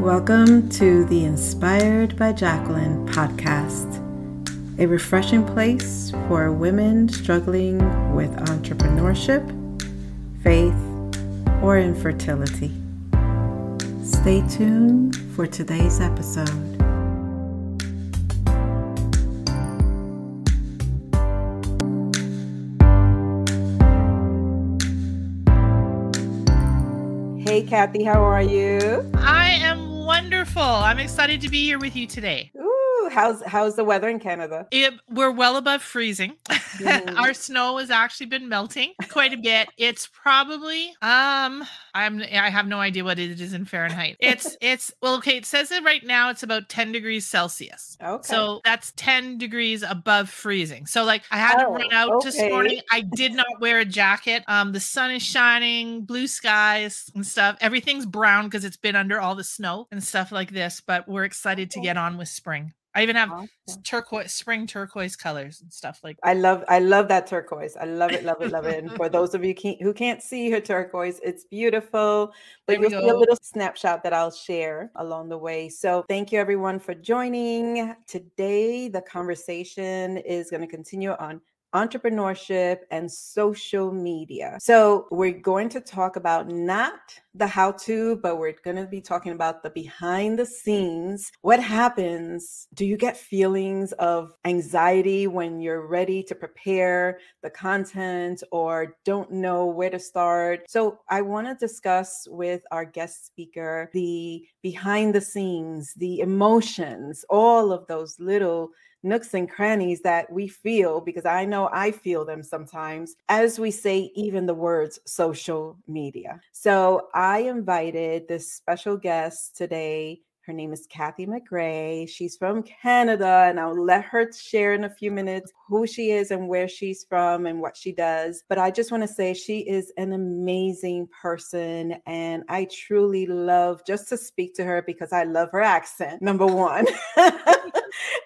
Welcome to the Inspired by Jacqueline podcast, a refreshing place for women struggling with entrepreneurship, faith, or infertility. Stay tuned for today's episode. Hey, Cathy, how are you? I am wonderful. I'm excited to be here with you today. Ooh, how's how's the weather in Canada? It, we're well above freezing. Mm-hmm. Our snow has actually been melting quite a bit. It's probably um I'm I have no idea what it is in Fahrenheit. It's it's well okay, it says it right now it's about 10 degrees Celsius. Okay. So that's 10 degrees above freezing. So like I had Oh, to run out okay. this morning. I did not wear a jacket. Um the sun is shining, blue skies and stuff. Everything's brown because it's been under all the snow and stuff like this, but we're excited to get on with spring. I even have Awesome. turquoise spring turquoise colors and stuff like I love I love that turquoise. I love it, love it, love it. And for those of you can't, who can't see her turquoise, it's beautiful. But you'll see a little snapshot that I'll share along the way. So thank you everyone for joining. Today the conversation is going to continue on entrepreneurship and social media. So we're going to talk about not the how to, but we're going to be talking about the behind the scenes. What happens? Do you get feelings of anxiety when you're ready to prepare the content or don't know where to start? So I want to discuss with our guest speaker the behind the scenes, the emotions, all of those little nooks and crannies that we feel because I know I feel them sometimes as we say even the words social media. So I invited this special guest today. Her name is Cathy MacRae. She's from Canada, and I'll let her share in a few minutes who she is and where she's from and what she does. But I just want to say she is an amazing person, and I truly love just to speak to her because I love her accent, number one.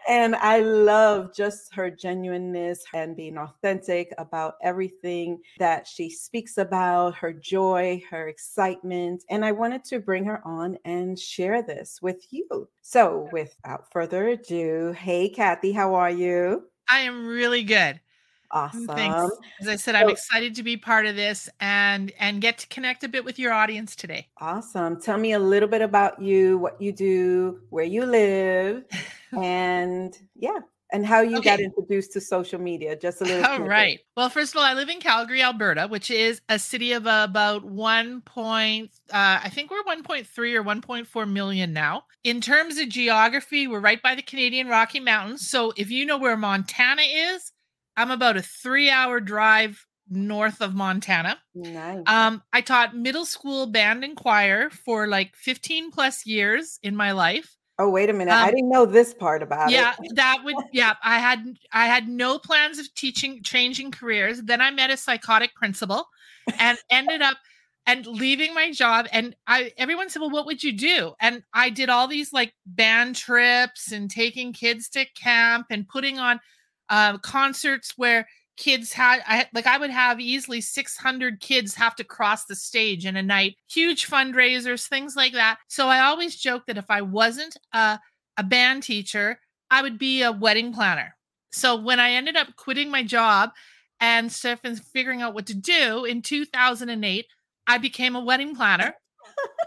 and I love just her genuineness and being authentic about everything that she speaks about, her joy, her excitement. And I wanted to bring her on and share this with you. So, without further ado, hey, Cathy, how are you? I am really good. Awesome. Thanks. As I said, I'm excited to be part of this and and get to connect a bit with your audience today. Awesome. Tell me a little bit about you, what you do, where you live, and yeah, and how you got introduced to social media. Just a little. All snippet. right. Well, first of all, I live in Calgary, Alberta, which is a city of about 1. Point, uh, I think we're 1.3 or 1.4 million now. In terms of geography, we're right by the Canadian Rocky Mountains. So if you know where Montana is, I'm about a 3-hour drive north of Montana. Nice. Um, I taught middle school band and choir for like 15 plus years in my life. oh, wait a minute. I um, didn't know this part about Yeah, it. that would yeah, I had I had no plans of teaching changing careers. Then I met a psychotic principal and ended up and leaving my job and I everyone said, "Well, what would you do?" And I did all these like band trips and taking kids to camp and putting on uh, concerts where kids had I like I would have easily 600 kids have to cross the stage in a night huge fundraisers things like that. So I always joke that if I wasn't a a band teacher I would be a wedding planner. So when I ended up quitting my job and stuff and figuring out what to do in 2008 I became a wedding planner.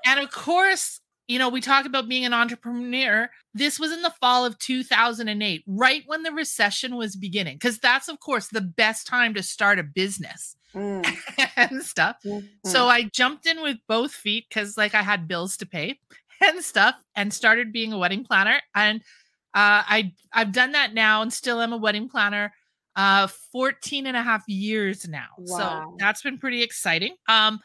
And of course you know we talk about being an entrepreneur this was in the fall of 2008 right when the recession was beginning because that's of course the best time to start a business Mm, and stuff mm, so i jumped in with both feet because like i had bills to pay and stuff and started being a wedding planner and uh, I I've done that now and still am a wedding planner uh 14 and a half years now. Wow. So that's been pretty exciting. Um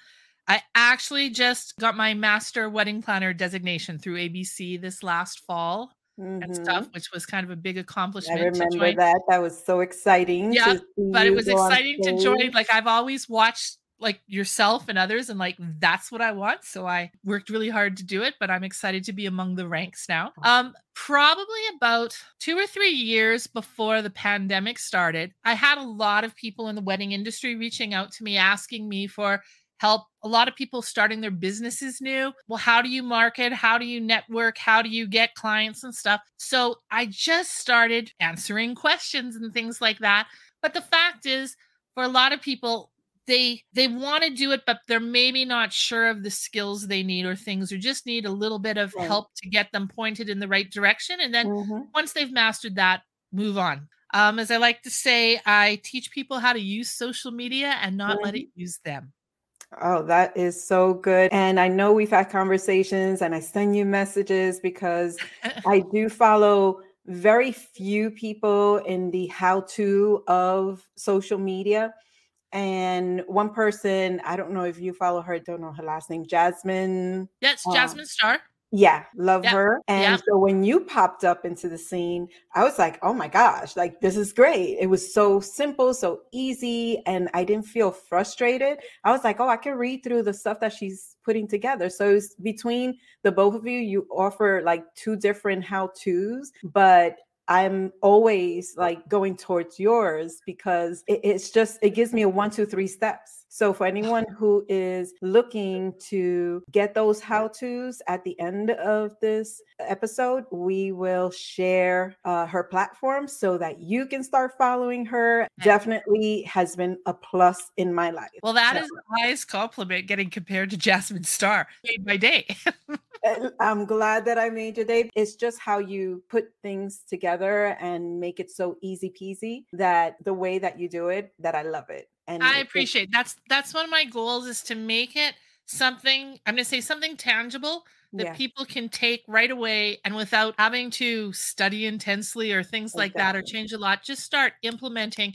I actually just got my master wedding planner designation through ABC this last fall and mhm. stuff, which was kind of a big accomplishment. I remember that. That was so exciting. Yeah, But it was exciting to join. Like I've always watched like yourself and others and like that's what I want. So I worked really hard to do it, but I'm excited to be among the ranks now. Um probably about 2 or 3 years before the pandemic started, I had a lot of people in the wedding industry reaching out to me asking me for help a lot of people starting their businesses new. Well, how do you market? How do you network? How do you get clients and stuff? So I just started answering questions and things like that. But the fact is, for a lot of people, they they want to do it but they're maybe not sure of the skills they need or things or just need a little bit of right. help to get them pointed in the right direction and then mm-hmm. once they've mastered that move on um, as i like to say i teach people how to use social media and not mm-hmm. let it use them Oh, that is so good. And I know we've had conversations and I send you messages because I do follow very few people in the how to of social media. And one person, I don't know if you follow her, don't know her last name, Jasmine. Yes, um, Jasmine Star. Yeah, love yep. her. And yep. so when you popped up into the scene, I was like, oh my gosh, like this is great. It was so simple, so easy, and I didn't feel frustrated. I was like, oh, I can read through the stuff that she's putting together. So it's between the both of you, you offer like two different how to's, but I'm always like going towards yours because it, it's just, it gives me a one, two, three steps so, for anyone who is looking to get those how to's at the end of this episode, we will share uh, her platform so that you can start following her. Definitely has been a plus in my life. Well, that so. is the highest compliment getting compared to Jasmine Star day by day. I'm glad that I made your day. It's just how you put things together and make it so easy peasy that the way that you do it, that I love it. And I appreciate that's that's one of my goals is to make it something I'm going to say something tangible that yeah. people can take right away and without having to study intensely or things like exactly. that or change a lot just start implementing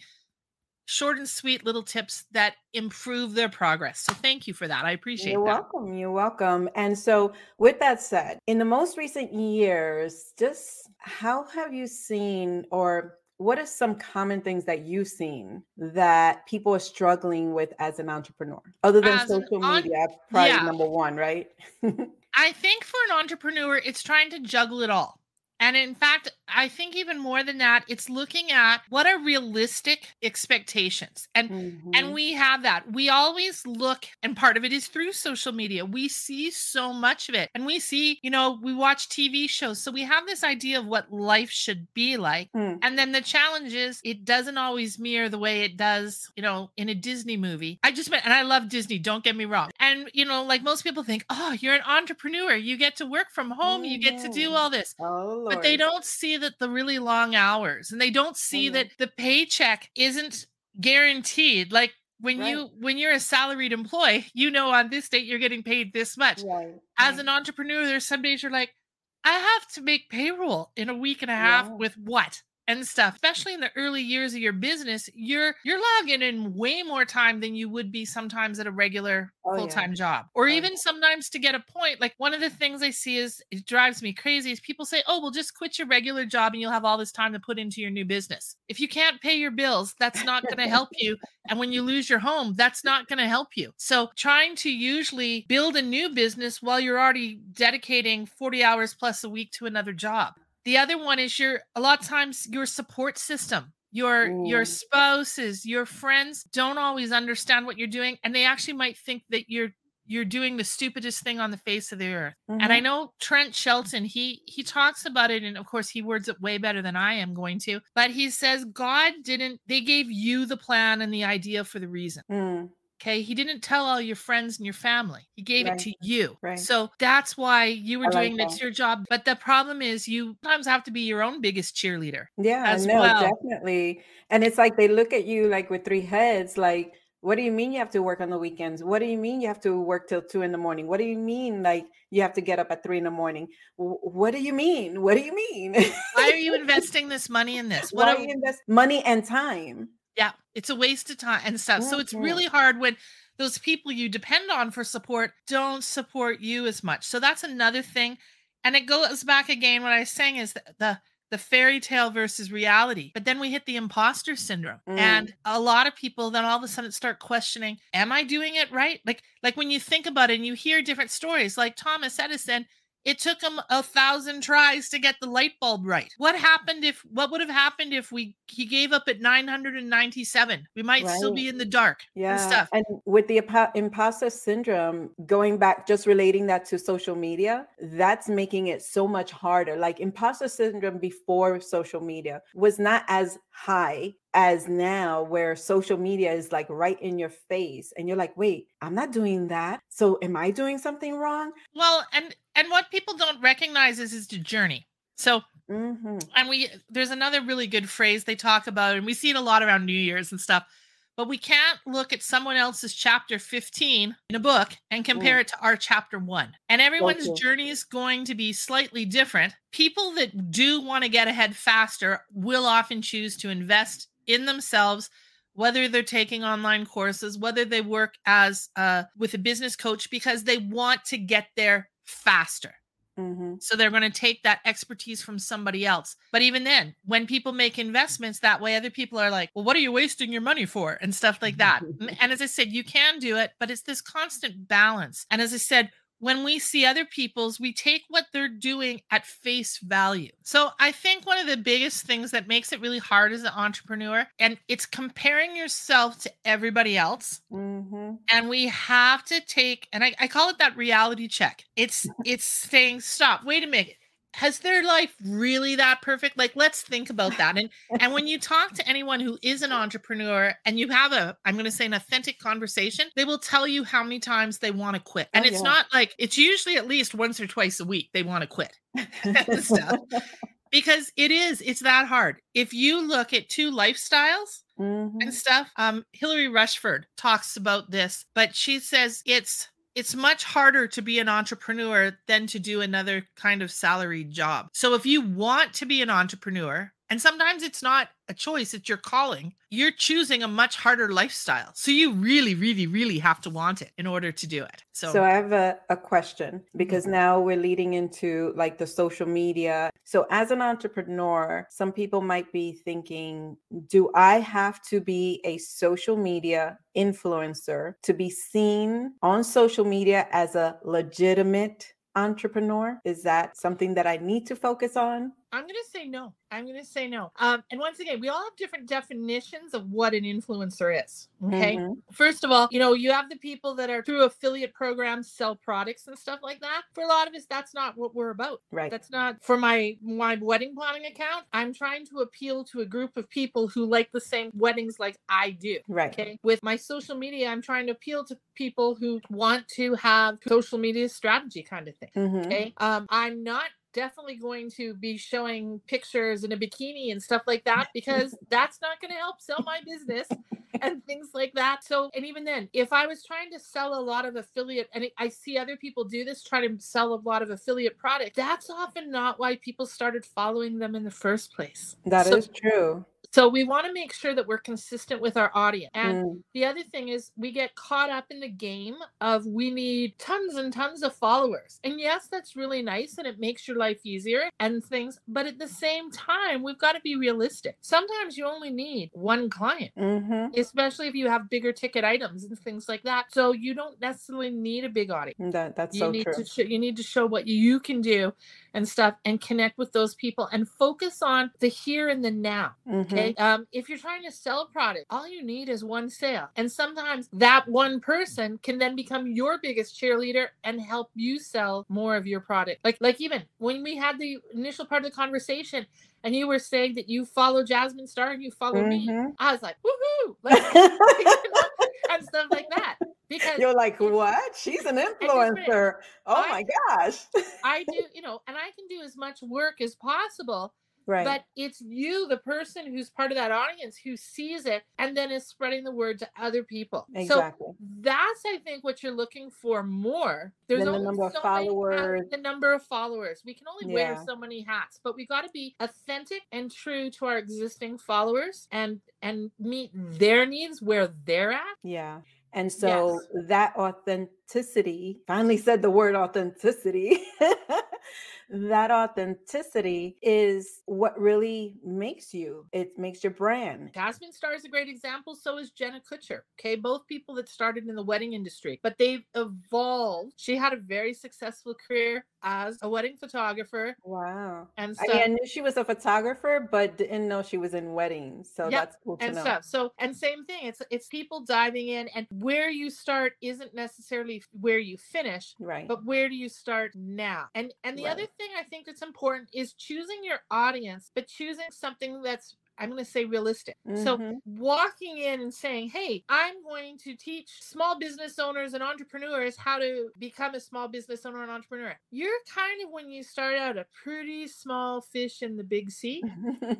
short and sweet little tips that improve their progress. So thank you for that. I appreciate You're that. welcome. You're welcome. And so with that said, in the most recent years, just how have you seen or what are some common things that you've seen that people are struggling with as an entrepreneur? Other than as social on- media probably yeah. number one right? I think for an entrepreneur it's trying to juggle it all and in fact, I think even more than that, it's looking at what are realistic expectations. And mm-hmm. and we have that. We always look and part of it is through social media. We see so much of it. And we see, you know, we watch TV shows. So we have this idea of what life should be like. Mm. And then the challenge is it doesn't always mirror the way it does, you know, in a Disney movie. I just met and I love Disney, don't get me wrong. And you know, like most people think, "Oh, you're an entrepreneur. You get to work from home, mm-hmm. you get to do mm-hmm. all this." Oh but they don't see that the really long hours and they don't see mm-hmm. that the paycheck isn't guaranteed. Like when right. you when you're a salaried employee, you know on this date you're getting paid this much. Right. As right. an entrepreneur, there's some days you're like, I have to make payroll in a week and a half yeah. with what? And stuff especially in the early years of your business you're you're logging in way more time than you would be sometimes at a regular oh, full-time yeah. job or oh, even yeah. sometimes to get a point like one of the things i see is it drives me crazy is people say oh well just quit your regular job and you'll have all this time to put into your new business if you can't pay your bills that's not going to help you and when you lose your home that's not going to help you so trying to usually build a new business while you're already dedicating 40 hours plus a week to another job the other one is your a lot of times your support system. Your Ooh. your spouses, your friends don't always understand what you're doing and they actually might think that you're you're doing the stupidest thing on the face of the earth. Mm-hmm. And I mm-hmm. know Trent Shelton, he he talks about it and of course he words it way better than I am going to, but he says God didn't they gave you the plan and the idea for the reason. Mm. Okay. He didn't tell all your friends and your family. He gave right. it to you. Right. So that's why you were I doing like your job. But the problem is you sometimes have to be your own biggest cheerleader. Yeah, no, well. definitely. And it's like they look at you like with three heads, like, what do you mean you have to work on the weekends? What do you mean you have to work till two in the morning? What do you mean like you have to get up at three in the morning? What do you mean? What do you mean? why are you investing this money in this? What why are you invest money and time? Yeah, it's a waste of time and stuff. So it's really hard when those people you depend on for support don't support you as much. So that's another thing. And it goes back again. What I was saying is the, the the fairy tale versus reality. But then we hit the imposter syndrome. Mm. And a lot of people then all of a sudden start questioning, am I doing it right? Like like when you think about it and you hear different stories, like Thomas Edison, it took him a thousand tries to get the light bulb right. What happened if what would have happened if we he gave up at 997? We might right. still be in the dark. Yeah. And stuff. And with the imposter syndrome, going back, just relating that to social media, that's making it so much harder. Like imposter syndrome before social media was not as high as now where social media is like right in your face and you're like wait i'm not doing that so am i doing something wrong well and and what people don't recognize is is the journey so mm-hmm. and we there's another really good phrase they talk about and we see it a lot around new year's and stuff but we can't look at someone else's chapter 15 in a book and compare mm. it to our chapter 1 and everyone's journey is going to be slightly different people that do want to get ahead faster will often choose to invest in themselves whether they're taking online courses whether they work as uh, with a business coach because they want to get there faster. Mm-hmm. so they're going to take that expertise from somebody else. But even then when people make investments that way other people are like well what are you wasting your money for? and stuff like that. And as i said you can do it but it's this constant balance. And as i said when we see other people's, we take what they're doing at face value. So I think one of the biggest things that makes it really hard as an entrepreneur, and it's comparing yourself to everybody else. Mm-hmm. And we have to take, and I, I call it that reality check. It's it's saying, stop, wait a minute has their life really that perfect? Like let's think about that. And and when you talk to anyone who is an entrepreneur and you have a i'm going to say an authentic conversation they will tell you how many times they want to quit and oh, it's yeah. not like it's usually at least once or twice a week they want to quit because it is it's that hard. If you look at two lifestyles mm-hmm. and stuff um Hilary Rushford talks about this but she says it's it's much harder to be an entrepreneur than to do another kind of salaried job. So if you want to be an entrepreneur, and sometimes it's not a choice, it's your calling. You're choosing a much harder lifestyle. So you really, really, really have to want it in order to do it. So, so I have a, a question because mm-hmm. now we're leading into like the social media. So, as an entrepreneur, some people might be thinking, do I have to be a social media influencer to be seen on social media as a legitimate entrepreneur? Is that something that I need to focus on? I'm going to say no. I'm going to say no. Um, and once again, we all have different definitions of what an influencer is. Okay. Mm-hmm. First of all, you know, you have the people that are through affiliate programs sell products and stuff like that. For a lot of us, that's not what we're about. Right. That's not for my my wedding planning account. I'm trying to appeal to a group of people who like the same weddings like I do. Right. Okay. With my social media, I'm trying to appeal to people who want to have social media strategy kind of thing. Mm-hmm. Okay. Um, I'm not definitely going to be showing pictures in a bikini and stuff like that because that's not going to help sell my business and things like that. So, and even then, if I was trying to sell a lot of affiliate, and I see other people do this, try to sell a lot of affiliate product, that's often not why people started following them in the first place. That so, is true. So we want to make sure that we're consistent with our audience. And mm. the other thing is we get caught up in the game of we need tons and tons of followers. And yes, that's really nice and it makes your life easier and things, but at the same time, we've got to be realistic. Sometimes you only need one client, mm-hmm. especially if you have bigger ticket items and things like that. So you don't necessarily need a big audience. That, that's you so need true. To sh- you need to show what you can do and stuff and connect with those people and focus on the here and the now. Mm-hmm. Okay. Um, if you're trying to sell a product, all you need is one sale. And sometimes that one person can then become your biggest cheerleader and help you sell more of your product. Like, like even when we had the initial part of the conversation, and you were saying that you follow Jasmine Star and you follow mm-hmm. me. I was like, woohoo! and stuff like that. Because you're like, what? She's an influencer. Oh I, my gosh. I do, you know, and I can do as much work as possible. Right. But it's you, the person who's part of that audience, who sees it and then is spreading the word to other people. Exactly. So that's, I think, what you're looking for more. There's only the number so of followers. the number of followers. We can only yeah. wear so many hats, but we got to be authentic and true to our existing followers and and meet their needs where they're at. Yeah. And so yes. that authenticity, finally said the word authenticity. that authenticity is what really makes you. It makes your brand. Jasmine Star is a great example. So is Jenna Kutcher. Okay. Both people that started in the wedding industry, but they've evolved. She had a very successful career as a wedding photographer. Wow. And I, mean, I knew she was a photographer, but didn't know she was in weddings. So Yep, that's cool to and know. stuff. So and same thing. It's it's people diving in and where you start isn't necessarily where you finish, Right. but where do you start now? And and the Right. other thing I think that's important is choosing your audience, but choosing something that's I'm going to say realistic. So Mhm. walking in and saying, "Hey, I'm going to teach small business owners and entrepreneurs how to become a small business owner and entrepreneur." You're kind of when you start out a pretty small fish in the big sea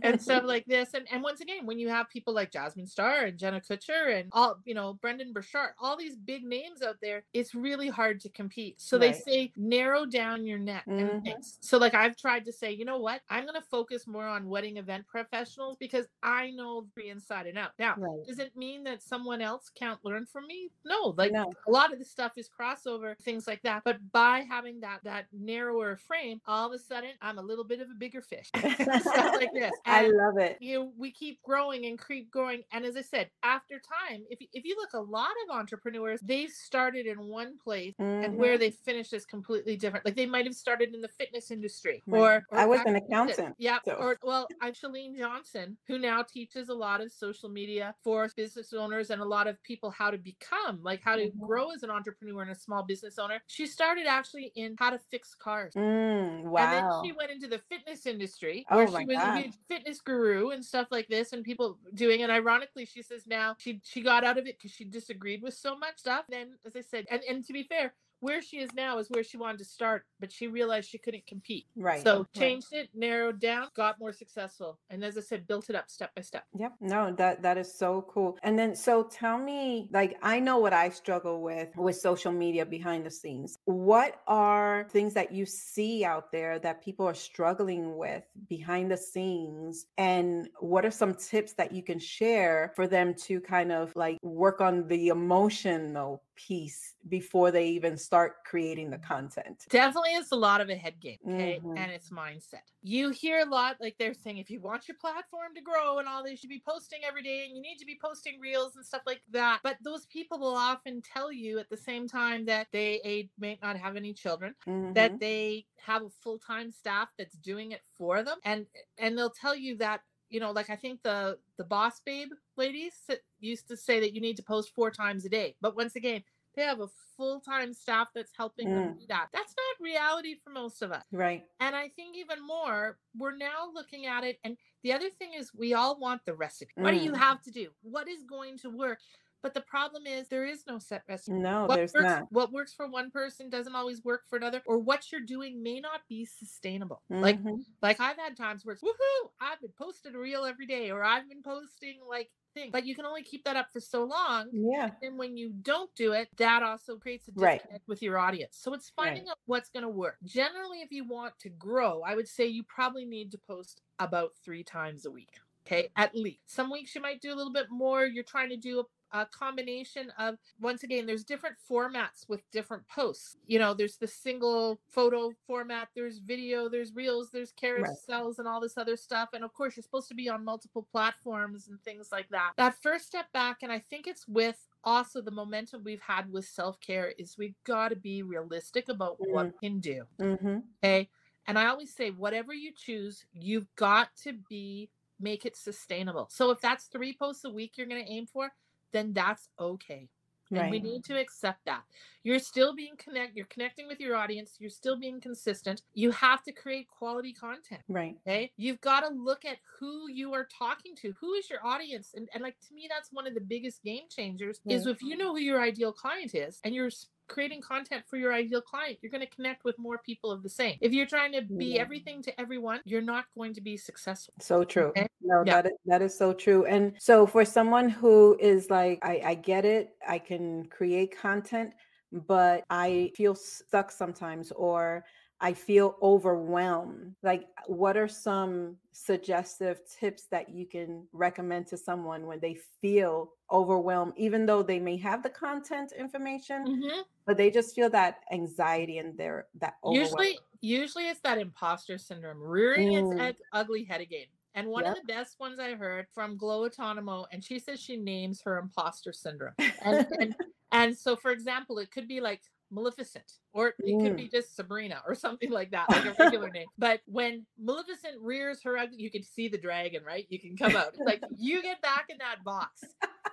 and stuff like this. And and once again, when you have people like Jasmine Star and Jenna Kutcher and all you know, Brendon Burchard, all these big names out there, it's really hard to compete. So they say narrow down your net and Mhm. things. So like I've tried to say, you know what? I'm gonna focus more on wedding event professionals because I know the inside and out. Now, Right. does it mean that someone else can't learn from me? No, like No. a lot of the stuff is crossover, things like that. But by having that that narrower frame, all of a sudden I'm a little bit of a bigger fish. Stuff like this. I love it. you know, we keep growing and keep growing. And as I said, after time, if if you look a lot of entrepreneurs, they've started in one place and Mhm. where they finish is completely different. Like they might have started in the fitness industry Right. or, or I was an accountant, Yeah. so- Or well, I'm Chalene Johnson, who now teaches a lot of social media for business owners and a lot of people how to become, like how to Mhm. grow as an entrepreneur and a small business owner. She started actually in how to fix cars. Mm, And then she went into the fitness industry Oh where she was God. a huge fitness guru and stuff like this and people doing it. Ironically, she says now she she got out of it because she disagreed with so much stuff. Then, as I said, and, and to be fair, where she is now is where she wanted to start, but she realized she couldn't compete. Right. So right. changed it, narrowed down, got more successful. And as I said, built it up step by step. Yep. No, that that is so cool. And then so tell me, like I know what I struggle with with social media behind the scenes. What are things that you see out there that people are struggling with behind the scenes? And what are some tips that you can share for them to kind of like work on the emotional piece before they even start creating the content? Definitely it's a lot of a head game, okay? Mhm. And it's mindset. You hear a lot like they're saying if you want your platform to grow and all this, you should be posting every day and you need to be posting reels and stuff like that. But those people will often tell you at the same time that they a, may not have any children, Mhm. that they have a full-time staff that's doing it for them. And and they'll tell you that you know, like I think the the boss babe ladies used to say that you need to post four times a day. But once again, they have a full-time staff that's helping them do that. That's not reality for most of us. Right. And I think even more, we're now looking at it. And the other thing is, we all want the recipe. What do you Mm. have to do? What is going to work? But the problem is, there is no set recipe. No, what, there's works, not. what works for one person doesn't always work for another, or what you're doing may not be sustainable. Like, Mhm. like I've had times where it's woohoo, I've been posting a reel every day, or I've been posting like things, but you can only keep that up for so long. yeah. And when you don't do it, that also creates a Right. disconnect with your audience. So it's finding out what's going to work. Generally, if you want to grow, I would say you probably need to post about three times a week. Okay, at least. Some weeks you might do a little bit more. You're trying to do a a combination of once again there's different formats with different posts. You know there's the single photo format there's video there's reels there's carousels and all this other stuff. And of course you're supposed to be on multiple platforms and things like that. That first step back and i think it's with also the momentum we've had with self-care is we've got to be realistic about what we can do. Hmm okay? And i always say whatever you choose you've got to be make it sustainable. So if that's three posts a week you're going to aim for then that's okay and we need to accept that. You're still being connect you're connecting with your audience you're still being consistent you have to create quality content Right. okay? You've got to look at who you are talking to who is your audience and, and like to me that's one of the biggest game changers is if you know who your ideal client is and you're creating content for your ideal client you're going to connect with more people of the same if you're trying to be Yeah. everything to everyone you're not going to be successful So true. Okay. No, Yeah. that is that is so true. And so for someone who is like, I, I get it, I can create content, but I feel stuck sometimes, or I feel overwhelmed. Like, what are some suggestive tips that you can recommend to someone when they feel overwhelmed, even though they may have the content information, Mhm. but they just feel that anxiety and they're that. Usually, usually it's that imposter syndrome rearing its Mm. ug- ugly head again. And one Yep. of the best ones I heard from Glow Autonomo, and she says she names her imposter syndrome. And, and, and so, for example, it could be like Maleficent, or it could be just Sabrina, or something like that, like a regular name. But when Maleficent rears her ugly, you can see the dragon, right? You can come out. It's like you get back in that box.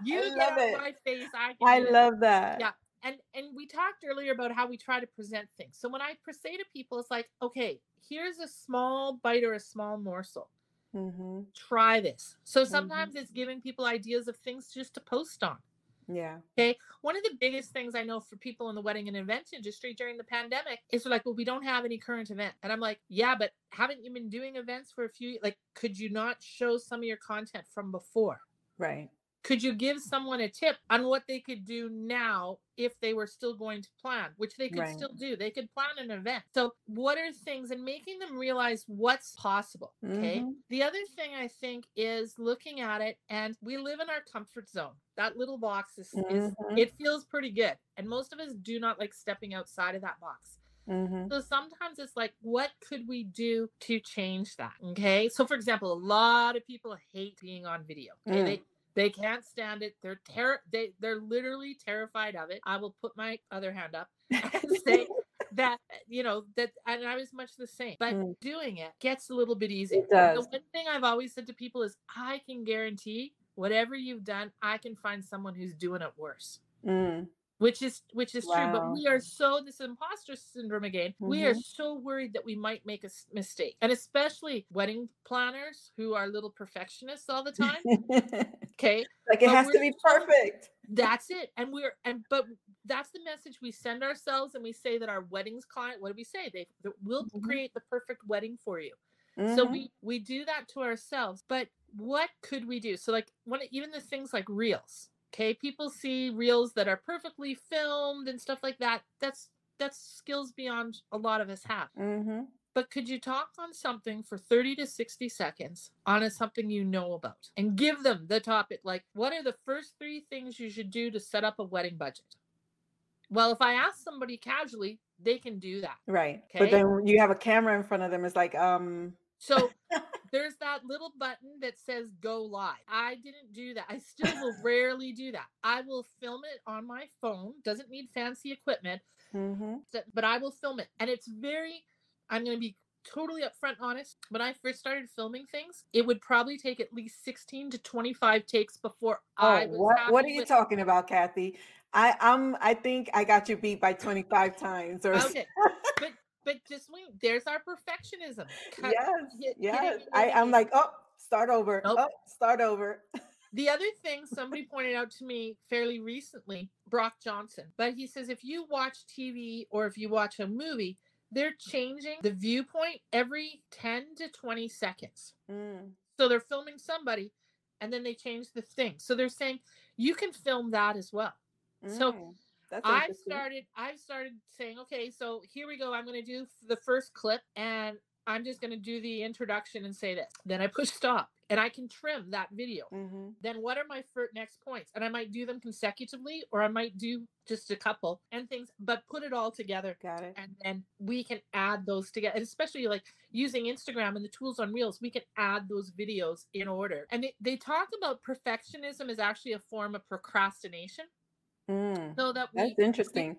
You get out it. my face. I can I do it." love that. Yeah. and and we talked earlier about how we try to present things so when i per- say to people it's like okay here's a small bite or a small morsel hmm try this so sometimes it's giving people ideas of things just to post on Yeah. okay one of the biggest things i know for people in the wedding and event industry during the pandemic is like well we don't have any current event and i'm like yeah but haven't you been doing events for a few like could you not show some of your content from before Right. Could you give someone a tip on what they could do now if they were still going to plan which they could Right. still do they could plan an event so what are things and making them realize what's possible okay Mhm. the other thing i think is looking at it and we live in our comfort zone that little box is, is Mhm. it feels pretty good and most of us do not like stepping outside of that box Mhm. so sometimes it's like, what could we do to change that? Okay. So for example, a lot of people hate being on video. Okay. Mm. They they can't stand it. They're ter- they they're literally terrified of it. I will put my other hand up and say that you know that and I was much the same. But Mm. doing it gets a little bit easier. It does. The one thing I've always said to people is I can guarantee whatever you've done, I can find someone who's doing it worse Mm. Which is which is true but we are so this imposter syndrome again we are Mhm. so worried that we might make a mistake and especially wedding planners who are little perfectionists all the time okay like it But has to be perfect. that's it and we're and but that's the message we send ourselves and we say that our weddings client what do we say they, they will Mhm. create the perfect wedding for you so Mhm. we we do that to ourselves but what could we do so like one even the things like reels okay people see reels that are perfectly filmed and stuff like that that's that's skills beyond a lot of us have Mhm. but could you talk on something for 30 to 60 seconds on a, something you know about and give them the topic like what are the first three things you should do to set up a wedding budget well if i ask somebody casually they can do that Right. Okay. But then you have a camera in front of them. It's like, um, So there's that little button that says go live. I didn't do that. I still will rarely do that. I will film it on my phone. Doesn't need fancy equipment, mhm. but I will film it. And it's very, I'm going to be totally upfront honest. When I first started filming things, it would probably take at least 16 to 25 takes before Oh, I was what what are you with- talking about, Cathy? I I'm I think I got you beat by 25 times or Okay. but but just wait. There's our perfectionism. Cut- yes, hit- hit yes. it, I, hit it, I'm like, oh, start over. Nope. Oh, start over. The other thing somebody pointed out to me fairly recently, Brock Johnson, but he says if you watch TV or if you watch a movie, they're changing the viewpoint every 10 to 20 seconds. Mm, So they're filming somebody and then they change the thing. So they're saying you can film that as well. So mm. That's I started I started saying, okay, so here we go. I'm going to do the first clip and I'm just going to do the introduction and say this. Then I push stop and I can trim that video Mhm. then what are my next points and i might do them consecutively or i might do just a couple and things but put it all together Got it. and then we can add those together and especially like using instagram and the tools on reels we can add those videos in order and it, they talk about perfectionism as actually a form of procrastination Mm, so that we That's interesting.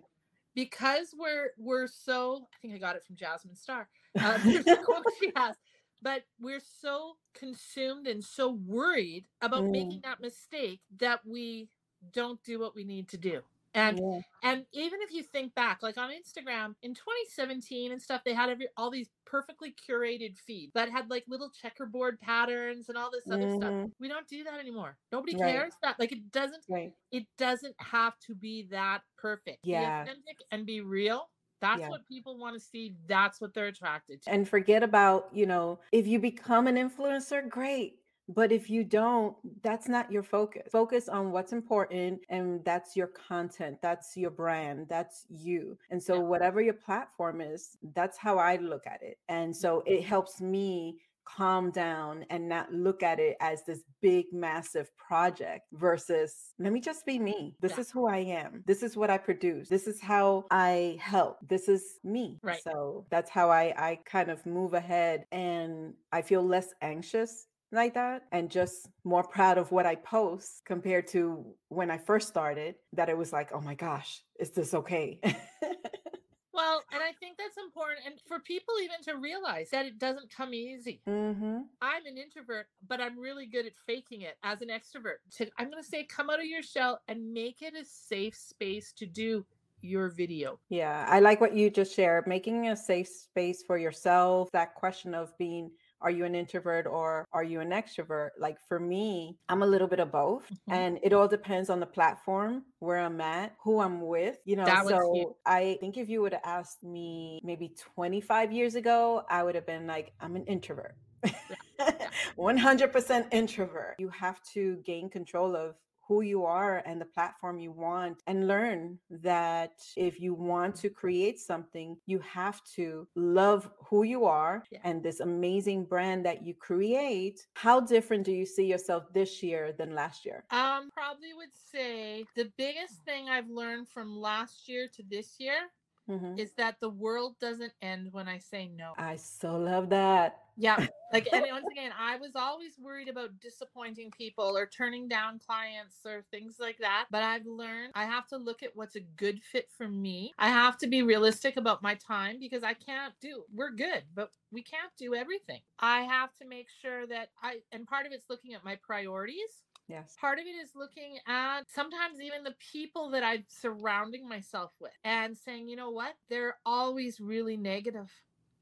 because we're we're so i think i got it from jasmine star uh, there's a quote she has but we're so consumed and so worried about Mm. making that mistake that we don't do what we need to do and Yeah. and even if you think back like on instagram in 2017 and stuff they had every all these perfectly curated feeds that had like little checkerboard patterns and all this other stuff Mhm. we don't do that anymore nobody Right. cares that like it doesn't Right. it doesn't have to be that perfect. Yeah. Be authentic and be real. That's Yeah. what people want to see. That's what they're attracted to. And forget about, you know, if you become an influencer, great. But if you don't, that's not your focus. Focus on what's important and that's your content, that's your brand, that's you. And so, Yeah. whatever your platform is, that's how I look at it. And mm-hmm. so, it helps me calm down and not look at it as this big massive project versus let me just be me this Yeah. is who i am this is what i produce this is how i help this is me Right. so that's how i i kind of move ahead and i feel less anxious like that and just more proud of what i post compared to when i first started that it was like oh my gosh is this okay Well, and I think that's important and for people even to realize that it doesn't come easy. hmm I'm an introvert, but I'm really good at faking it as an extrovert. I'm going to say, come out of your shell and make it a safe space to do your video. Yeah, I like what you just shared. Making a safe space for yourself, that question of being, are you an introvert or are you an extrovert? Like for me, I'm a little bit of both. Mhm. And it all depends on the platform where I'm at, who I'm with. You know, That so. I think if you would have asked me maybe 25 years ago, I would have been like, I'm an introvert. 100% introvert. You have to gain control of who you are and the platform you want and learn that if you want to create something you have to love who you are Yeah. and this amazing brand that you create how different do you see yourself this year than last year Um, probably would say the biggest thing I've learned from last year to this year Mhm. is that the world doesn't end when I say no. i so love that Yeah. Like, and once again, I was always worried about disappointing people or turning down clients or things like that. But I've learned I have to look at what's a good fit for me. I have to be realistic about my time because I can't do, we're good, but we can't do everything. I have to make sure that I, and part of it's looking at my priorities. Yes Part of it is looking at sometimes even the people that I'm surrounding myself with and saying, you know what? They're always really negative.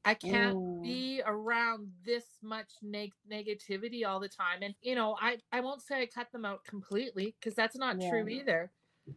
I can't Mm. be around this much neg- negativity all the time. And, you know, I, I won't say I cut them out completely because that's not true either.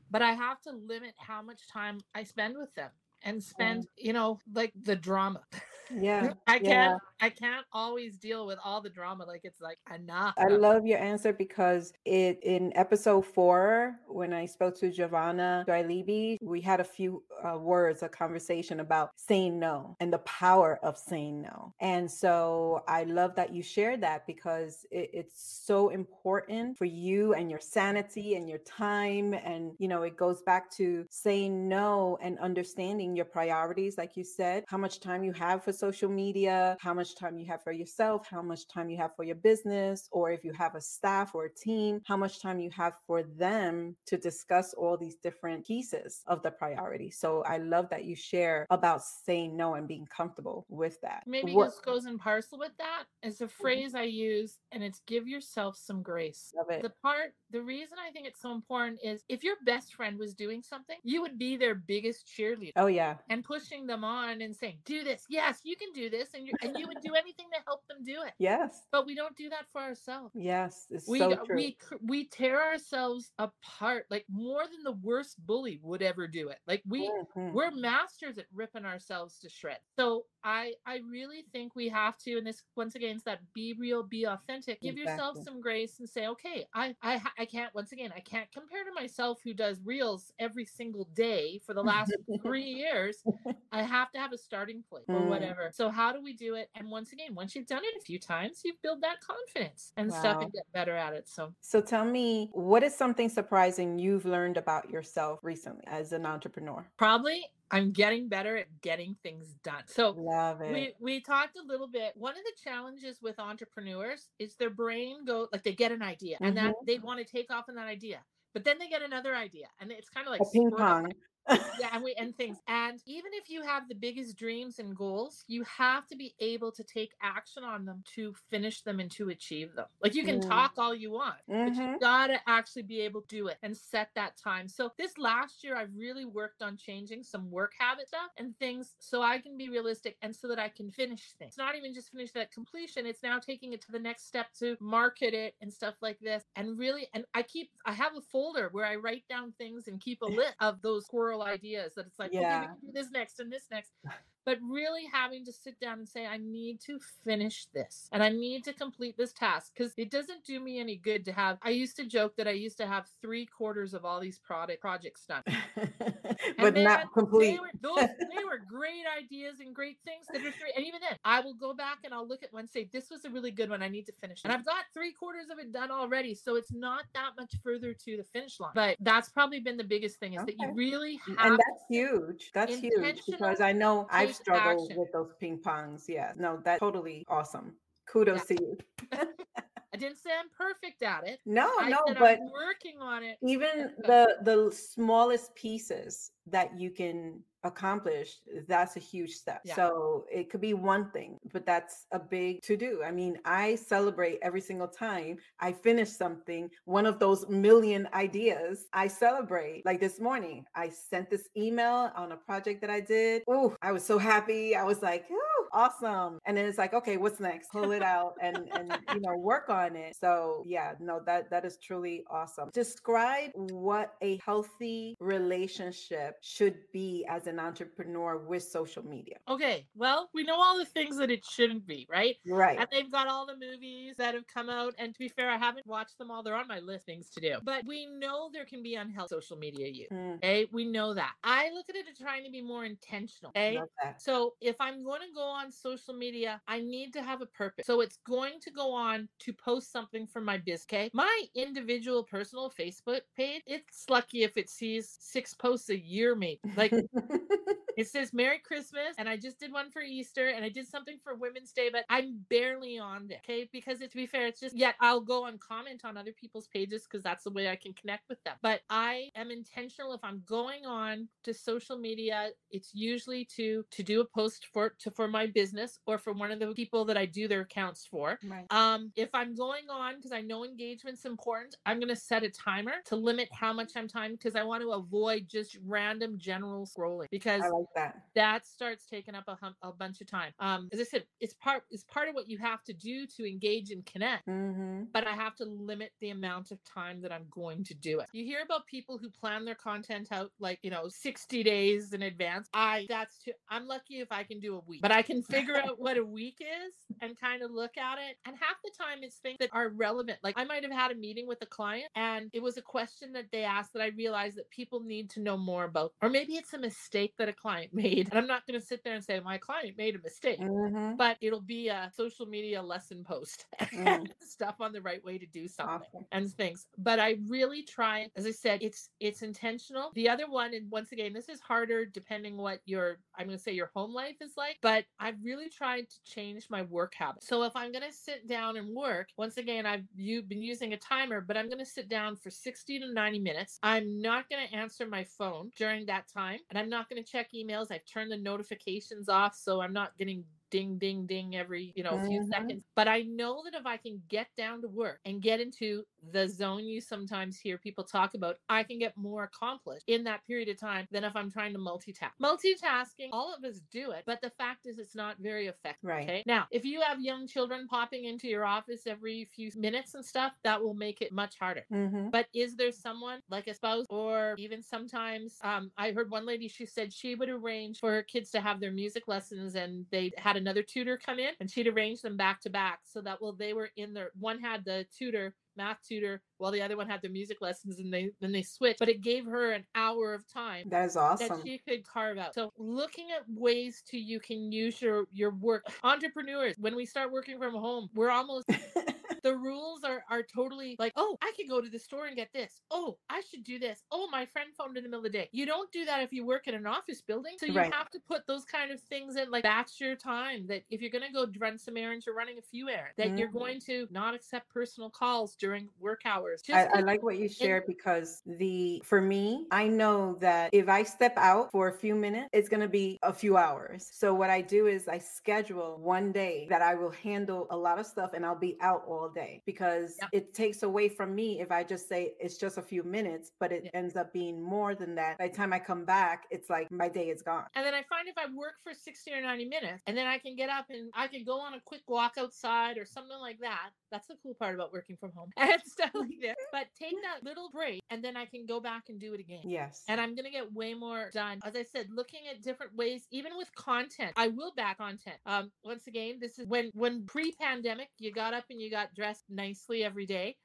But I have to limit how much time I spend with them and spend, you know, like the drama. yeah I can't I can't always deal with all the drama. Like it's like enough. I love your answer because it in episode four, when I spoke to Giovanna Gailibi, we had a few uh, words, a conversation about saying no and the power of saying no. And so I love that you shared that because it, it's so important for you and your sanity and your time. And, you know, it goes back to saying no and understanding your priorities, like you said, how much time you have for social media, how much time you have for yourself, how much time you have for your business, or if you have a staff or a team, how much time you have for them to discuss all these different pieces of the priority. So I love that you share about saying no and being comfortable with that. Maybe What- this goes in parcel with that. It's a mm-hmm. phrase I use, and it's give yourself some grace. Love it. The part, the reason I think it's so important is if your best friend was doing something, you would be their biggest cheerleader Oh yeah. and pushing them on and saying, "Do this, yes, you can do this," and you and you would do anything to help them do it. Yes. But we don't do that for ourselves. Yes. It's We so true. we we tear ourselves apart like more than the worst bully would ever do it. Like we Mhm. we're masters at ripping ourselves to shreds. So I I really think we have to, and this once again is that be real, be authentic. Give yourself some grace and say, okay, I I I can't once again I can't compare to myself who does reels every single day for the last three years. I have to have a starting point or Mm. whatever. So how do we do it? And once again, once you've done it a few times, you build that confidence and stuff and get better at it. So So tell me, what is something surprising you've learned about yourself recently as an entrepreneur? probably I'm getting better at getting things done. So Love it. we we talked a little bit one of the challenges with entrepreneurs is their brain go like they get an idea and that mm-hmm. they want to take off on that idea but then they get another idea and it's kind of like a ping pong. Yeah and we end things and even if you have the biggest dreams and goals you have to be able to take action on them to finish them and to achieve them like you can Mm. talk all you want but Mhm. you gotta actually be able to do it and set that time so this last year i've really worked on changing some work habit stuff and things so i can be realistic and so that i can finish things it's not even just finish that completion it's now taking it to the next step to market it and stuff like this and really and i keep i have a folder where i write down things and keep a list of those squirrel ideas that it's like okay Yeah. we can do this next and this next but really having to sit down and say, I need to finish this and I need to complete this task because it doesn't do me any good to have. I used to joke that I used to have three quarters of all these product projects done. but not complete. They were, those, they were great ideas and great things that are three. And even then, I will go back and I'll look at one and say, this was a really good one. I need to finish. And I've got three quarters of it done already. So it's not that much further to the finish line. But that's probably been the biggest thing is Okay. that you really have and that's huge. That's huge because I know I've take struggled action. with those ping pongs. Yeah, no, that's totally awesome. Kudos to you. I didn't say I'm perfect at it. No, I no, but I'm working on it. even the the smallest pieces that you can accomplish that's a huge step. Yeah. so it could be one thing but that's a big to do i mean i celebrate every single time i finish something one of those million ideas i celebrate. Like this morning i sent this email on a project that i did. Oh i was so happy. I was like oh awesome and then it's like okay what's next pull it out and and you know work on it so yeah no that that is truly awesome describe what a healthy relationship should be as an entrepreneur with social media Okay, well, we know all the things that it shouldn't be, right? right And they've got all the movies that have come out. And to be fair, I haven't watched them all. They're on my list things to do. But we know there can be unhealthy social media use. Mm, Okay, we know that. I look at it as trying to be more intentional. Okay. So if I'm going to go on social media, I need to have a purpose. So it's going to go on to post something for my biz. Okay. My individual personal Facebook page, it's lucky if it sees six posts a year, maybe. Like it says Merry Christmas, and I just did one for Easter, and I did something for Women's Day, but I'm barely on there. Okay, because it, to be fair, it's just yet I'll go and comment on other people's pages because that's the way I can connect with them. But I am intentional if I'm going on to social media, it's usually to to do a post for to for my business or for one of the people that I do their accounts for. right Um, if I'm going on because I know engagement's important, I'm gonna set a timer to limit how much I'm time because I want to avoid just random general scrolling because like that that starts taking up a, hum- a bunch of time. Um, as I said, it's part it's part of what you have to do to engage and connect. hmm But I have to limit the amount of time that I'm going to do it. You hear about people who plan their content out like you know 60 days in advance. I that's too. I'm lucky if I can do a week, but I can figure out what a week is and kind of look at it. And half the time, it's things that are relevant. Like I might have had a meeting with a client, and it was a question that they asked that I realized that people need to know more about, or maybe it's a mistake that a client made. And I'm not going to sit there and say my client made a mistake hmm but it'll be a social media lesson post Mm. stuff on the right way to do something awesome and things but i really try as i said it's it's intentional the other one and once again this is harder depending what your i'm going to say your home life is like but i've really tried to change my work habits. So if i'm going to sit down and work once again i've been using a timer but i'm going to sit down for 60 to 90 minutes. I'm not going to answer my phone during that time and i'm not going to check emails. I've turned the notifications off so i'm not getting ding ding ding every you know few Mhm. seconds. But i know that if i can get down to work and get into the zone you sometimes hear people talk about i can get more accomplished in that period of time than if i'm trying to multitask. Multitasking all of us do it but the fact is it's not very effective Right. okay? Now if you have young children popping into your office every few minutes and stuff that will make it much harder. Hmm but is there someone like a spouse or even sometimes um, I heard one lady she said she would arrange for her kids to have their music lessons and they had another tutor come in and she'd arrange them back to back so that while they were in their one had the tutor math tutor while the other one had their music lessons and they then they switched but it gave her an hour of time that is awesome. that she could carve out. So looking at ways to you can use your your work. Entrepreneurs, when we start working from home, we're almost the rules are are totally like, oh, I could go to the store and get this. Oh, I should do this. Oh, my friend phoned in the middle of the day. You don't do that if you work in an office building. So you Right. have to put those kind of things in. Like that's your time. That if you're gonna go run some errands, you're running a few errands. That you're Mhm. going to not accept personal calls during work hours. I, I like what you shared because the for me, I know that if I step out for a few minutes, it's gonna be a few hours. So what I do is I schedule one day that I will handle a lot of stuff and I'll be out all all day because Yep. it takes away from me if I just say it's just a few minutes, but it Yeah. ends up being more than that. By the time I come back, it's like my day is gone. And then I find if I work for 60 or 90 minutes and then I can get up and I can go on a quick walk outside or something like that. That's the cool part about working from home and stuff like that. But take that little break and then I can go back and do it again. Yes. And I'm going to get way more done. As I said, looking at different ways, even with content, I will back content. Um, once again, this is when, when pre pandemic, you got up and you got dressed nicely every day.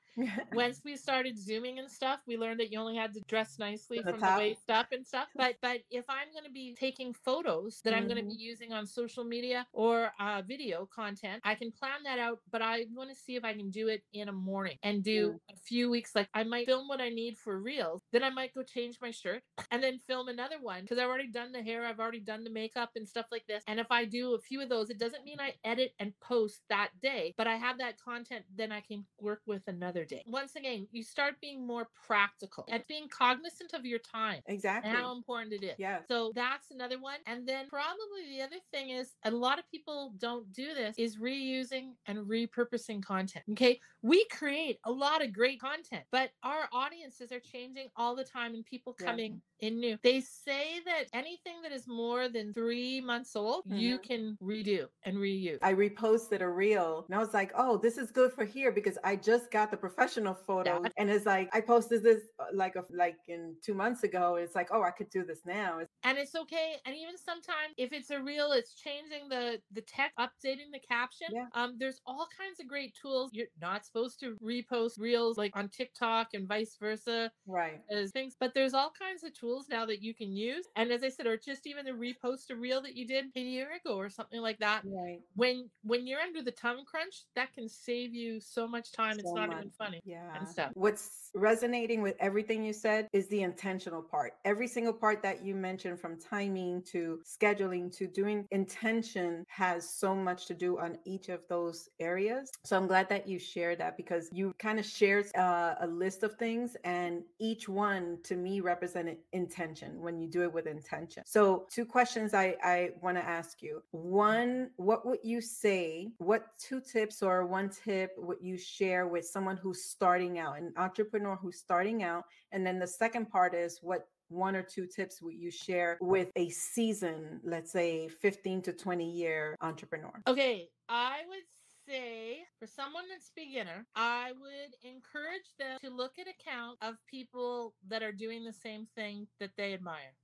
Once we started zooming and stuff, we learned that you only had to dress nicely From the from the waist up and stuff. But but if I'm going to be taking photos that I'm going to be using on social media or uh, video content, I can plan that out. But I want to see if I can do it in a morning and do a few weeks. Like I might film what I need for reels, then I might go change my shirt and then film another one because I've already done the hair, I've already done the makeup and stuff like this. And if I do a few of those, it doesn't mean I edit and post that day, but I have that content, then I can work with another day. Once again, you start being more practical and being cognizant of your time exactly. and how important it is. Yeah. So that's another one. And then probably the other thing is a lot of people don't do this is reusing and repurposing content. Okay. We create a lot of great content, but our audiences are changing all the time and people Yeah. coming in new. They say that anything that is more than three months old, you Mhm. can redo and reuse. I reposted a reel and I was like, oh, this is good for here because I just got the professional photo. And it's like, I posted this uh, like a, like in two months ago. It's like, oh, I could do this now. And it's okay and even sometimes if it's a reel it's changing the the text updating the caption Yeah. um there's all kinds of great tools you're not supposed to repost reels like on tiktok and vice versa right. as things but there's all kinds of tools now that you can use and as i said or just even the repost a reel that you did a year ago or something like that Right. when when you're under the time crunch that can save you so much time it's not much. even funny Yeah. stuff. What's resonating with everything you said is the intentional part. Every single part that you mentioned, from timing to scheduling to doing intention, has so much to do on each of those areas. So I'm glad that you shared that because you kind of shared uh, a list of things, and each one to me represented intention when you do it with intention. So, two questions I, I want to ask you. One, what would you say? What two tips or one tip would you share with someone who's starting out, an entrepreneur who's starting out? And then the second part is what one or two tips would you share with a seasoned, let's say 15 to 20 year entrepreneur? Okay, I would say for someone that's beginner, I would encourage them to look at accounts of people that are doing the same thing that they admire.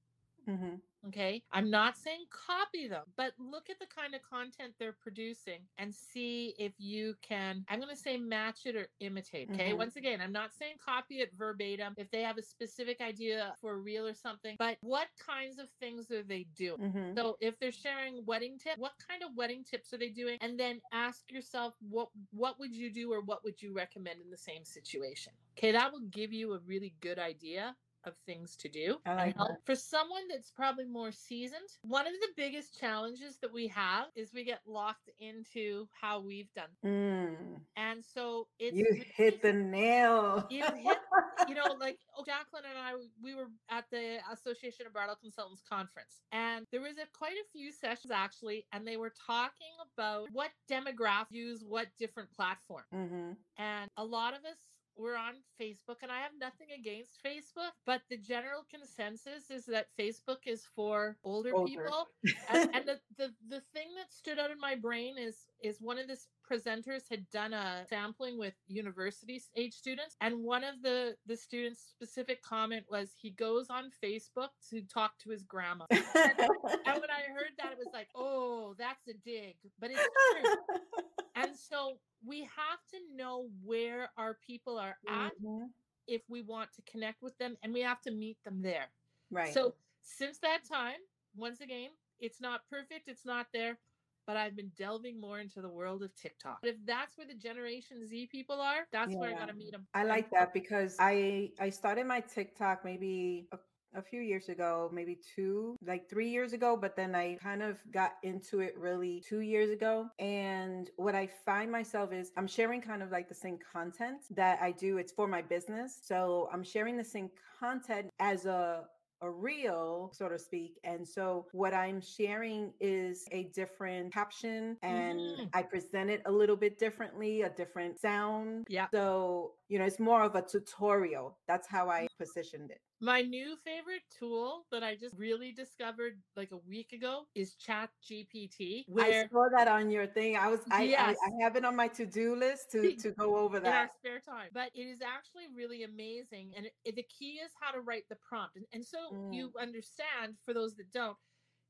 Hmm Okay. I'm not saying copy them, but look at the kind of content they're producing and see if you can, I'm going to say match it or imitate. Okay. Mhm. Once again, I'm not saying copy it verbatim if they have a specific idea for real or something, but what kinds of things are they doing? hmm So if they're sharing wedding tips, what kind of wedding tips are they doing? And then ask yourself what what would you do or what would you recommend in the same situation? Okay, that will give you a really good idea of things to do. I like help. that. For someone that's probably more seasoned, one of the biggest challenges that we have is we get locked into how we've done. Mm. And so it's You really- hit the nail. you hit you know, like oh, Jacqueline and I, we were at the Association of Bridal Consultants conference, and there was a quite a few sessions actually, and they were talking about what demographics use what different platform, hmm and a lot of us were on Facebook, and I have nothing against Facebook, but the general consensus is that Facebook is for older, Older. people. and, and the, the the thing that stood out in my brain is is one of the s- presenters had done a sampling with university age students and one of the the students specific comment was he goes on facebook to talk to his grandma and when i heard that it was like oh that's a dig but it's true and so we have to know where our people are at Mhm. if we want to connect with them and we have to meet them there Right. so since that time, once again, it's not perfect, it's not there, but I've been delving more into the world of TikTok. But If that's where the Generation Z people are, that's where I gotta meet them. I like that because I I started my TikTok maybe a, a few years ago, maybe two, like three years ago, but then I kind of got into it really two years ago. And what I find myself is I'm sharing kind of like the same content that I do. It's for my business. So I'm sharing the same content as a a reel, so to speak. And so what I'm sharing is a different caption and Mhm. I present it a little bit differently, a different sound. Yeah. So, you know, it's more of a tutorial. That's how I positioned it. My new favorite tool that I just really discovered like a week ago is Chat GPT, I where saw that on your thing. I was I, Yes. I, I have it on my to-do list to to go over in our that. spare time. But it is actually really amazing. And it, the key is how to write the prompt. And, and so Mm. you understand, for those that don't,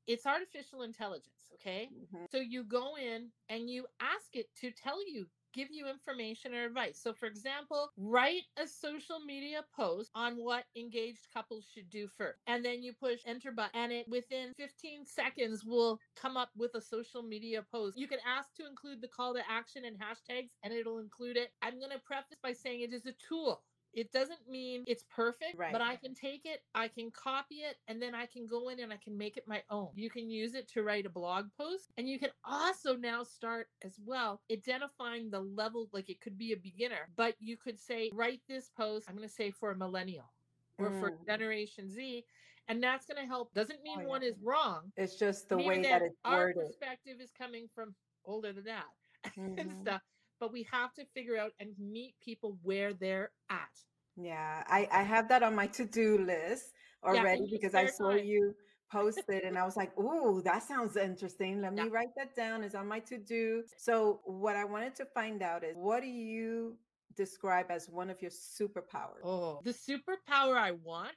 it's artificial intelligence. Okay. Mhm. So you go in and you ask it to tell you, give you information or advice. So, for example, write a social media post on what engaged couples should do first. And then you push enter button, and it within 15 seconds will come up with a social media post. You can ask to include the call to action and hashtags, and it'll include it. I'm going to preface by saying it is a tool. It doesn't mean it's perfect, Right. but I can take it, I can copy it, and then I can go in and I can make it my own. You can use it to write a blog post, and you can also now start as well identifying the level, like it could be a beginner, but you could say, write this post, I'm going to say for a millennial or for Mm. Generation Z, and that's going to help. Doesn't mean Oh, one yeah. is wrong. It's just the way that it's our worded. perspective is coming from older than that and Mhm. stuff. But we have to figure out and meet people where they're at. Yeah, I, I have that on my to-do list already your because I saw time. you post it and I was like, ooh, that sounds interesting. Let me Yeah. write that down. It's on my to-do. So what I wanted to find out is what do you describe as one of your superpowers? Oh, the superpower I want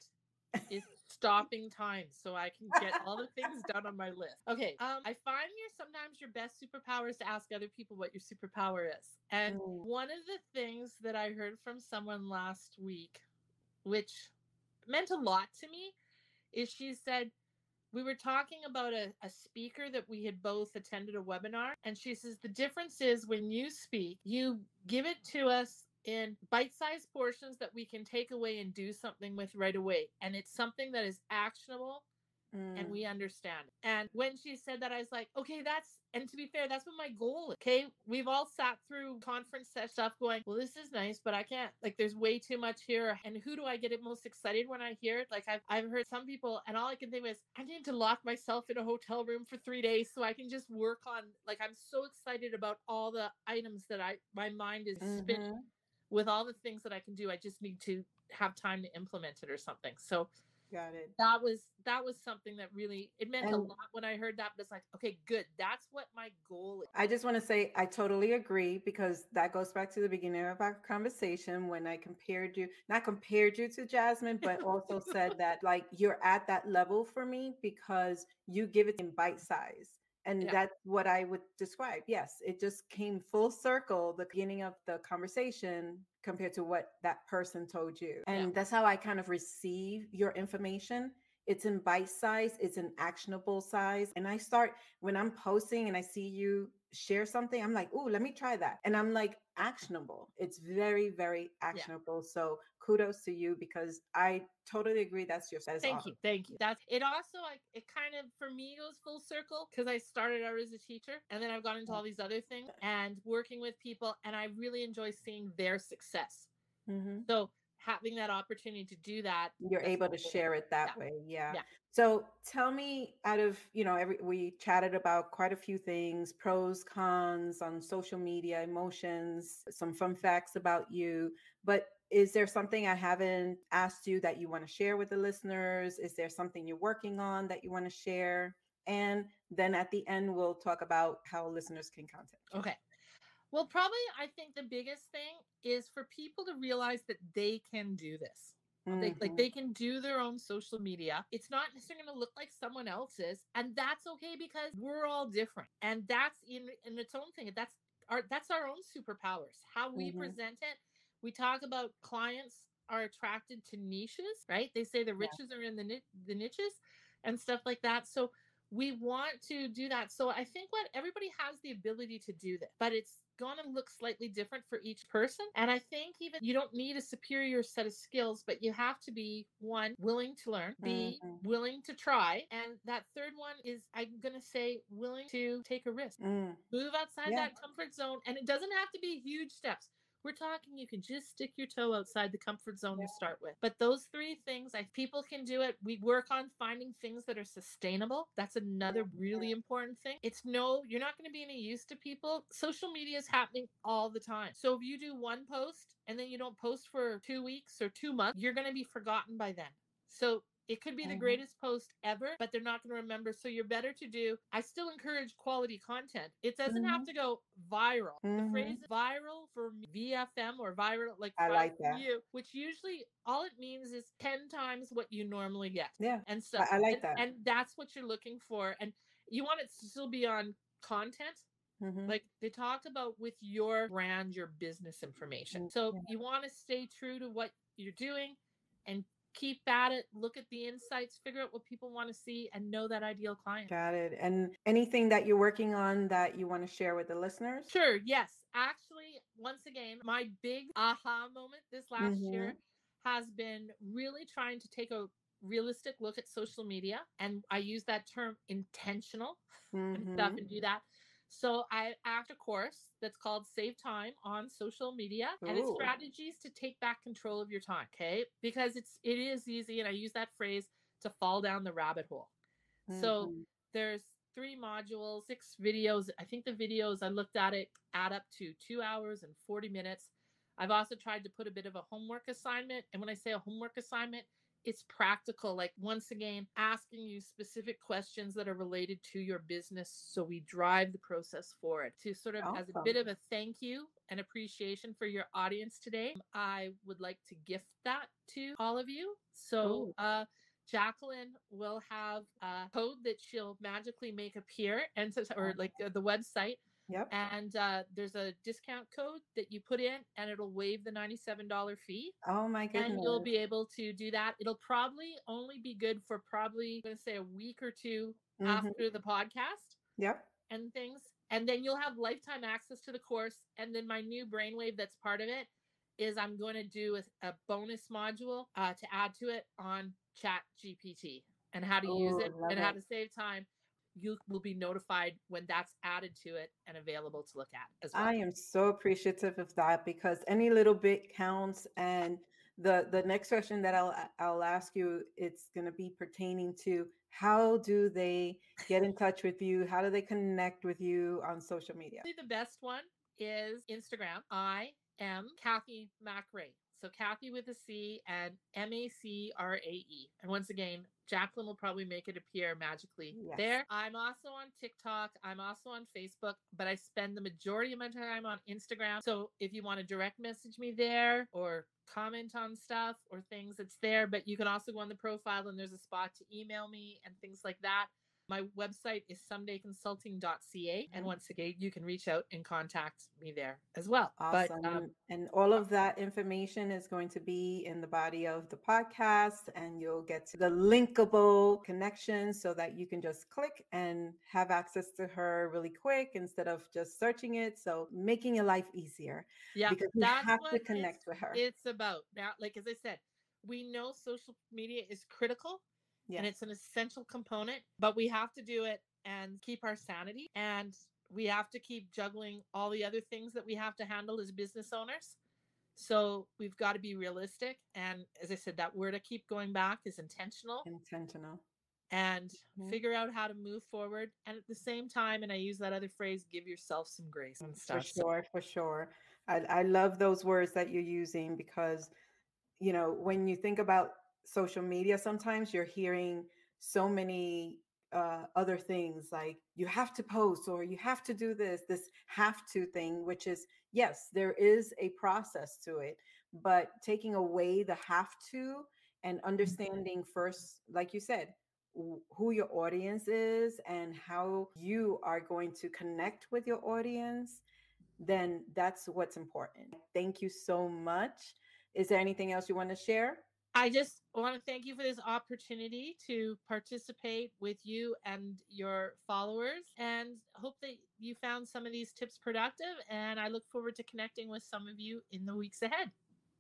is stopping time so I can get all the things done on my list. Okay. Um, I find your sometimes your best superpower is to ask other people what your superpower is. And Mm. one of the things that I heard from someone last week, which meant a lot to me, is she said, we were talking about a, a speaker that we had both attended a webinar and she says the difference is when you speak you give it to us in bite-sized portions that we can take away and do something with right away and it's something that is actionable and Mm, we understand. And when she said that i was like okay that's and to be fair that's what my goal is okay? We've all sat through conference set stuff going well this is nice but i can't like there's way too much here and who do i get it most excited when i hear it? Like i've, I've heard some people and all i can think of is i need to lock myself in a hotel room for three days so i can just work on like i'm so excited about all the items that i my mind is spinning mhm. With all the things that i can do i just need to have time to implement it or something so Got it. that was that was something that really it meant a lot when I heard that. But it's like, okay, good. That's what my goal is. I just want to say I totally agree because that goes back to the beginning of our conversation when I compared you, not compared you to Jasmine, but also said that like you're at that level for me because you give it in bite size. And Yeah. that's what I would describe. Yes, it just came full circle, the beginning of the conversation compared to what that person told you. Yeah. And that's how I kind of receive your information. It's in bite size, it's an actionable size. And I start when I'm posting and I see you share something, I'm like, oh, let me try that. And I'm like, actionable. It's very, very actionable. So kudos to you because I totally agree. That's your that Thank awesome. you, thank you. That's it. Also, like it kind of for me goes full circle because I started out as a teacher and then I've gone into all these other things and working with people, and I really enjoy seeing their success. Mhm. So having that opportunity to do that, You're able to share it that Yeah. way. Yeah. Yeah. So tell me out of, you know, every we chatted about quite a few things, pros, cons on social media, emotions, some fun facts about you, but is there something I haven't asked you that you want to share with the listeners? Is there something you're working on that you want to share? And then at the end we'll talk about how listeners can contact you. Okay. Well, probably I think the biggest thing is for people to realize that they can do this. They, like Mhm. they can do their own social media. It's not necessarily going to look like someone else's, and that's okay because we're all different, and that's in in its own thing. That's our that's our own superpowers. How we Mhm. present it. We talk about clients are attracted to niches, right? They say the Yeah. riches are in the ni- the niches and stuff like that. So we want to do that. So I think what everybody has the ability to do that, but it's going to look slightly different for each person. And I think even you don't need a superior set of skills, but you have to be one willing to learn, B Mhm. willing to try, and that third one is I'm going to say willing to take a risk. Mm, Move outside Yeah. that comfort zone and it doesn't have to be huge steps. We're talking you can just stick your toe outside the comfort zone yeah. to start with. But those three things, I people can do it. We work on finding things that are sustainable. That's another really important thing. It's no, you're not going to be any use to people. Social media is happening all the time. So if you do one post and then you don't post for two weeks or two months, you're going to be forgotten by then. So it could be the mm-hmm. greatest post ever, but they're not going to remember. So you're better to do. I still encourage quality content. It doesn't mm-hmm. have to go viral. Mm-hmm. The phrase viral for VFM or viral, like I like that. you, which usually all it means is 10 times what you normally get. Yeah. And so I, I like and, that. And that's what you're looking for. And you want it to still be on content. Mm-hmm. Like they talk about with your brand, your business information. Mm, so yeah. you want to stay true to what you're doing and keep at it, look at the insights, figure out what people want to see, and know that ideal client. Got it. And anything that you're working on that you want to share with the listeners? Sure. Yes. Actually, once again, my big aha moment this last mm-hmm. year has been really trying to take a realistic look at social media. And I use that term intentional mm-hmm. and stuff and do that. So I act a course that's called Save Time on social media Ooh. and it's strategies to take back control of your time, okay? Because it's it is easy and I use that phrase to fall down the rabbit hole. Mm-hmm. So there's three modules, six videos. I think the videos I looked at it add up to 2 hours and 40 minutes. I've also tried to put a bit of a homework assignment and when I say a homework assignment, it's practical like once again asking you specific questions that are related to your business so we drive the process forward. To sort of awesome. as a bit of a thank you and appreciation for your audience today i would like to gift that to all of you. So uh Jacqueline will have a code that she'll magically make appear and so, or like the website Yep. And uh, there's a discount code that you put in, and it'll waive the $97 fee. Oh my goodness! And you'll be able to do that. It'll probably only be good for probably I'm going to say a week or 2 mm-hmm. after the podcast. Yep. And things, and then you'll have lifetime access to the course. And then my new brainwave that's part of it is I'm going to do a, a bonus module uh, to add to it on Chat GPT and how to oh, use it and it. how to save time you will be notified when that's added to it and available to look at as well. I am so appreciative of that because any little bit counts and the the next question that I'll I'll ask you it's going to be pertaining to how do they get in touch with you? How do they connect with you on social media? The best one is Instagram. I am Cathy MacRae. So Cathy with a C and M A C R A E. And once again, Jacqueline will probably make it appear magically yes. there. I'm also on TikTok. I'm also on Facebook, but I spend the majority of my time on Instagram. So if you want to direct message me there or comment on stuff or things, it's there. But you can also go on the profile and there's a spot to email me and things like that. My website is somedayconsulting.ca. And mm-hmm. once again, you can reach out and contact me there as well. Awesome. But, um, and all of that information is going to be in the body of the podcast, and you'll get to the linkable connection so that you can just click and have access to her really quick instead of just searching it. So making your life easier. Yeah. Because you have to connect with her. It's about that. like as I said, we know social media is critical yes. and it's an essential component, but we have to do it and keep our sanity. And we have to keep juggling all the other things that we have to handle as business owners. So we've got to be realistic. And as I said, that word I keep going back is intentional. Intentional. And mm-hmm. figure out how to move forward. And at the same time, and I use that other phrase, give yourself some grace and stuff. For sure, for sure. I, I love those words that you're using because, you know, when you think about social media sometimes you're hearing so many uh, other things like you have to post or you have to do this this have to thing which is yes there is a process to it but taking away the have to and mm-hmm. understanding first like you said who your audience is and how you are going to connect with your audience then that's what's important. Thank you so much. Is there anything else you want to share I just want to thank you for this opportunity to participate with you and your followers and hope that you found some of these tips productive. And I look forward to connecting with some of you in the weeks ahead.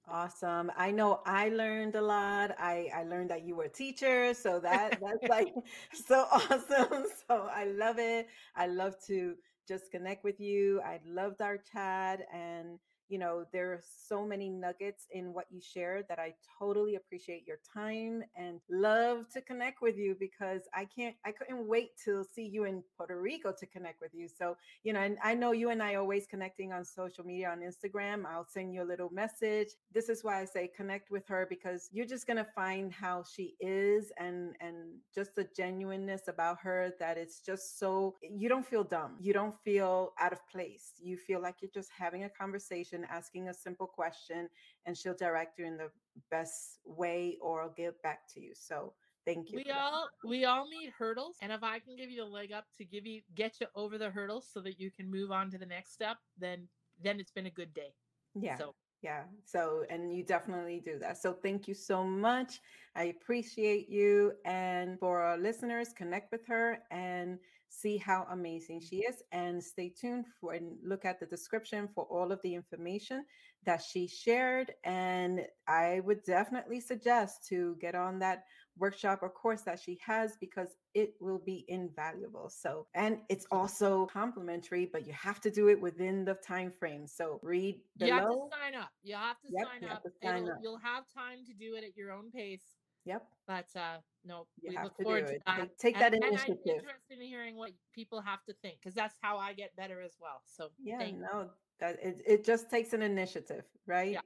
Awesome. I know I learned a lot. I, I learned that you were a teacher. So that that's like so awesome. So I love it. I love to just connect with you. I loved our chat and you know, there are so many nuggets in what you shared that I totally appreciate your time and love to connect with you because I can't, I couldn't wait to see you in Puerto Rico to connect with you. So, you know, and I know you and I always connecting on social media on Instagram. I'll send you a little message. This is why I say connect with her because you're just going to find how she is and, and just the genuineness about her that it's just so, you don't feel dumb. You don't feel out of place. You feel like you're just having a conversation asking a simple question, and she'll direct you in the best way or give back to you. So thank you. We all we all meet hurdles, and if I can give you the leg up to give you get you over the hurdles so that you can move on to the next step, then then it's been a good day. Yeah. So yeah. So, and you definitely do that. So, thank you so much. I appreciate you. And for our listeners, connect with her and see how amazing she is. And stay tuned for and look at the description for all of the information that she shared. And I would definitely suggest to get on that workshop or course that she has because it will be invaluable. So, and it's also complimentary, but you have to do it within the time frame. So, read below. You have to sign up. You have to yep, sign up. To sign up. You'll have time to do it at your own pace. Yep. But uh no, you we look forward to that. Take, take that and, initiative. And I'm interested in hearing what people have to think because that's how I get better as well. So yeah, no, that it, it just takes an initiative, right? Yeah.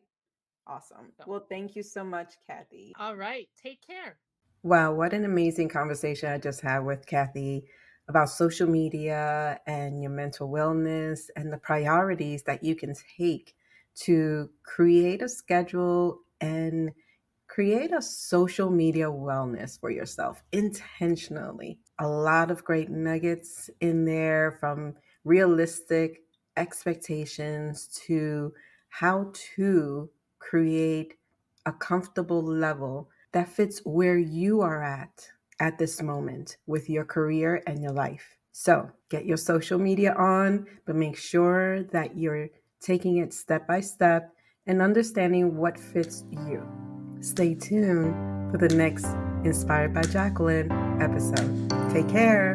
Awesome. So. Well, thank you so much, Cathy. All right. Take care. Wow, what an amazing conversation I just had with Cathy about social media and your mental wellness and the priorities that you can take to create a schedule and create a social media wellness for yourself intentionally. A lot of great nuggets in there from realistic expectations to how to create a comfortable level that fits where you are at at this moment with your career and your life. So get your social media on, but make sure that you're taking it step by step and understanding what fits you. Stay tuned for the next Inspired by Jacqueline episode. Take care.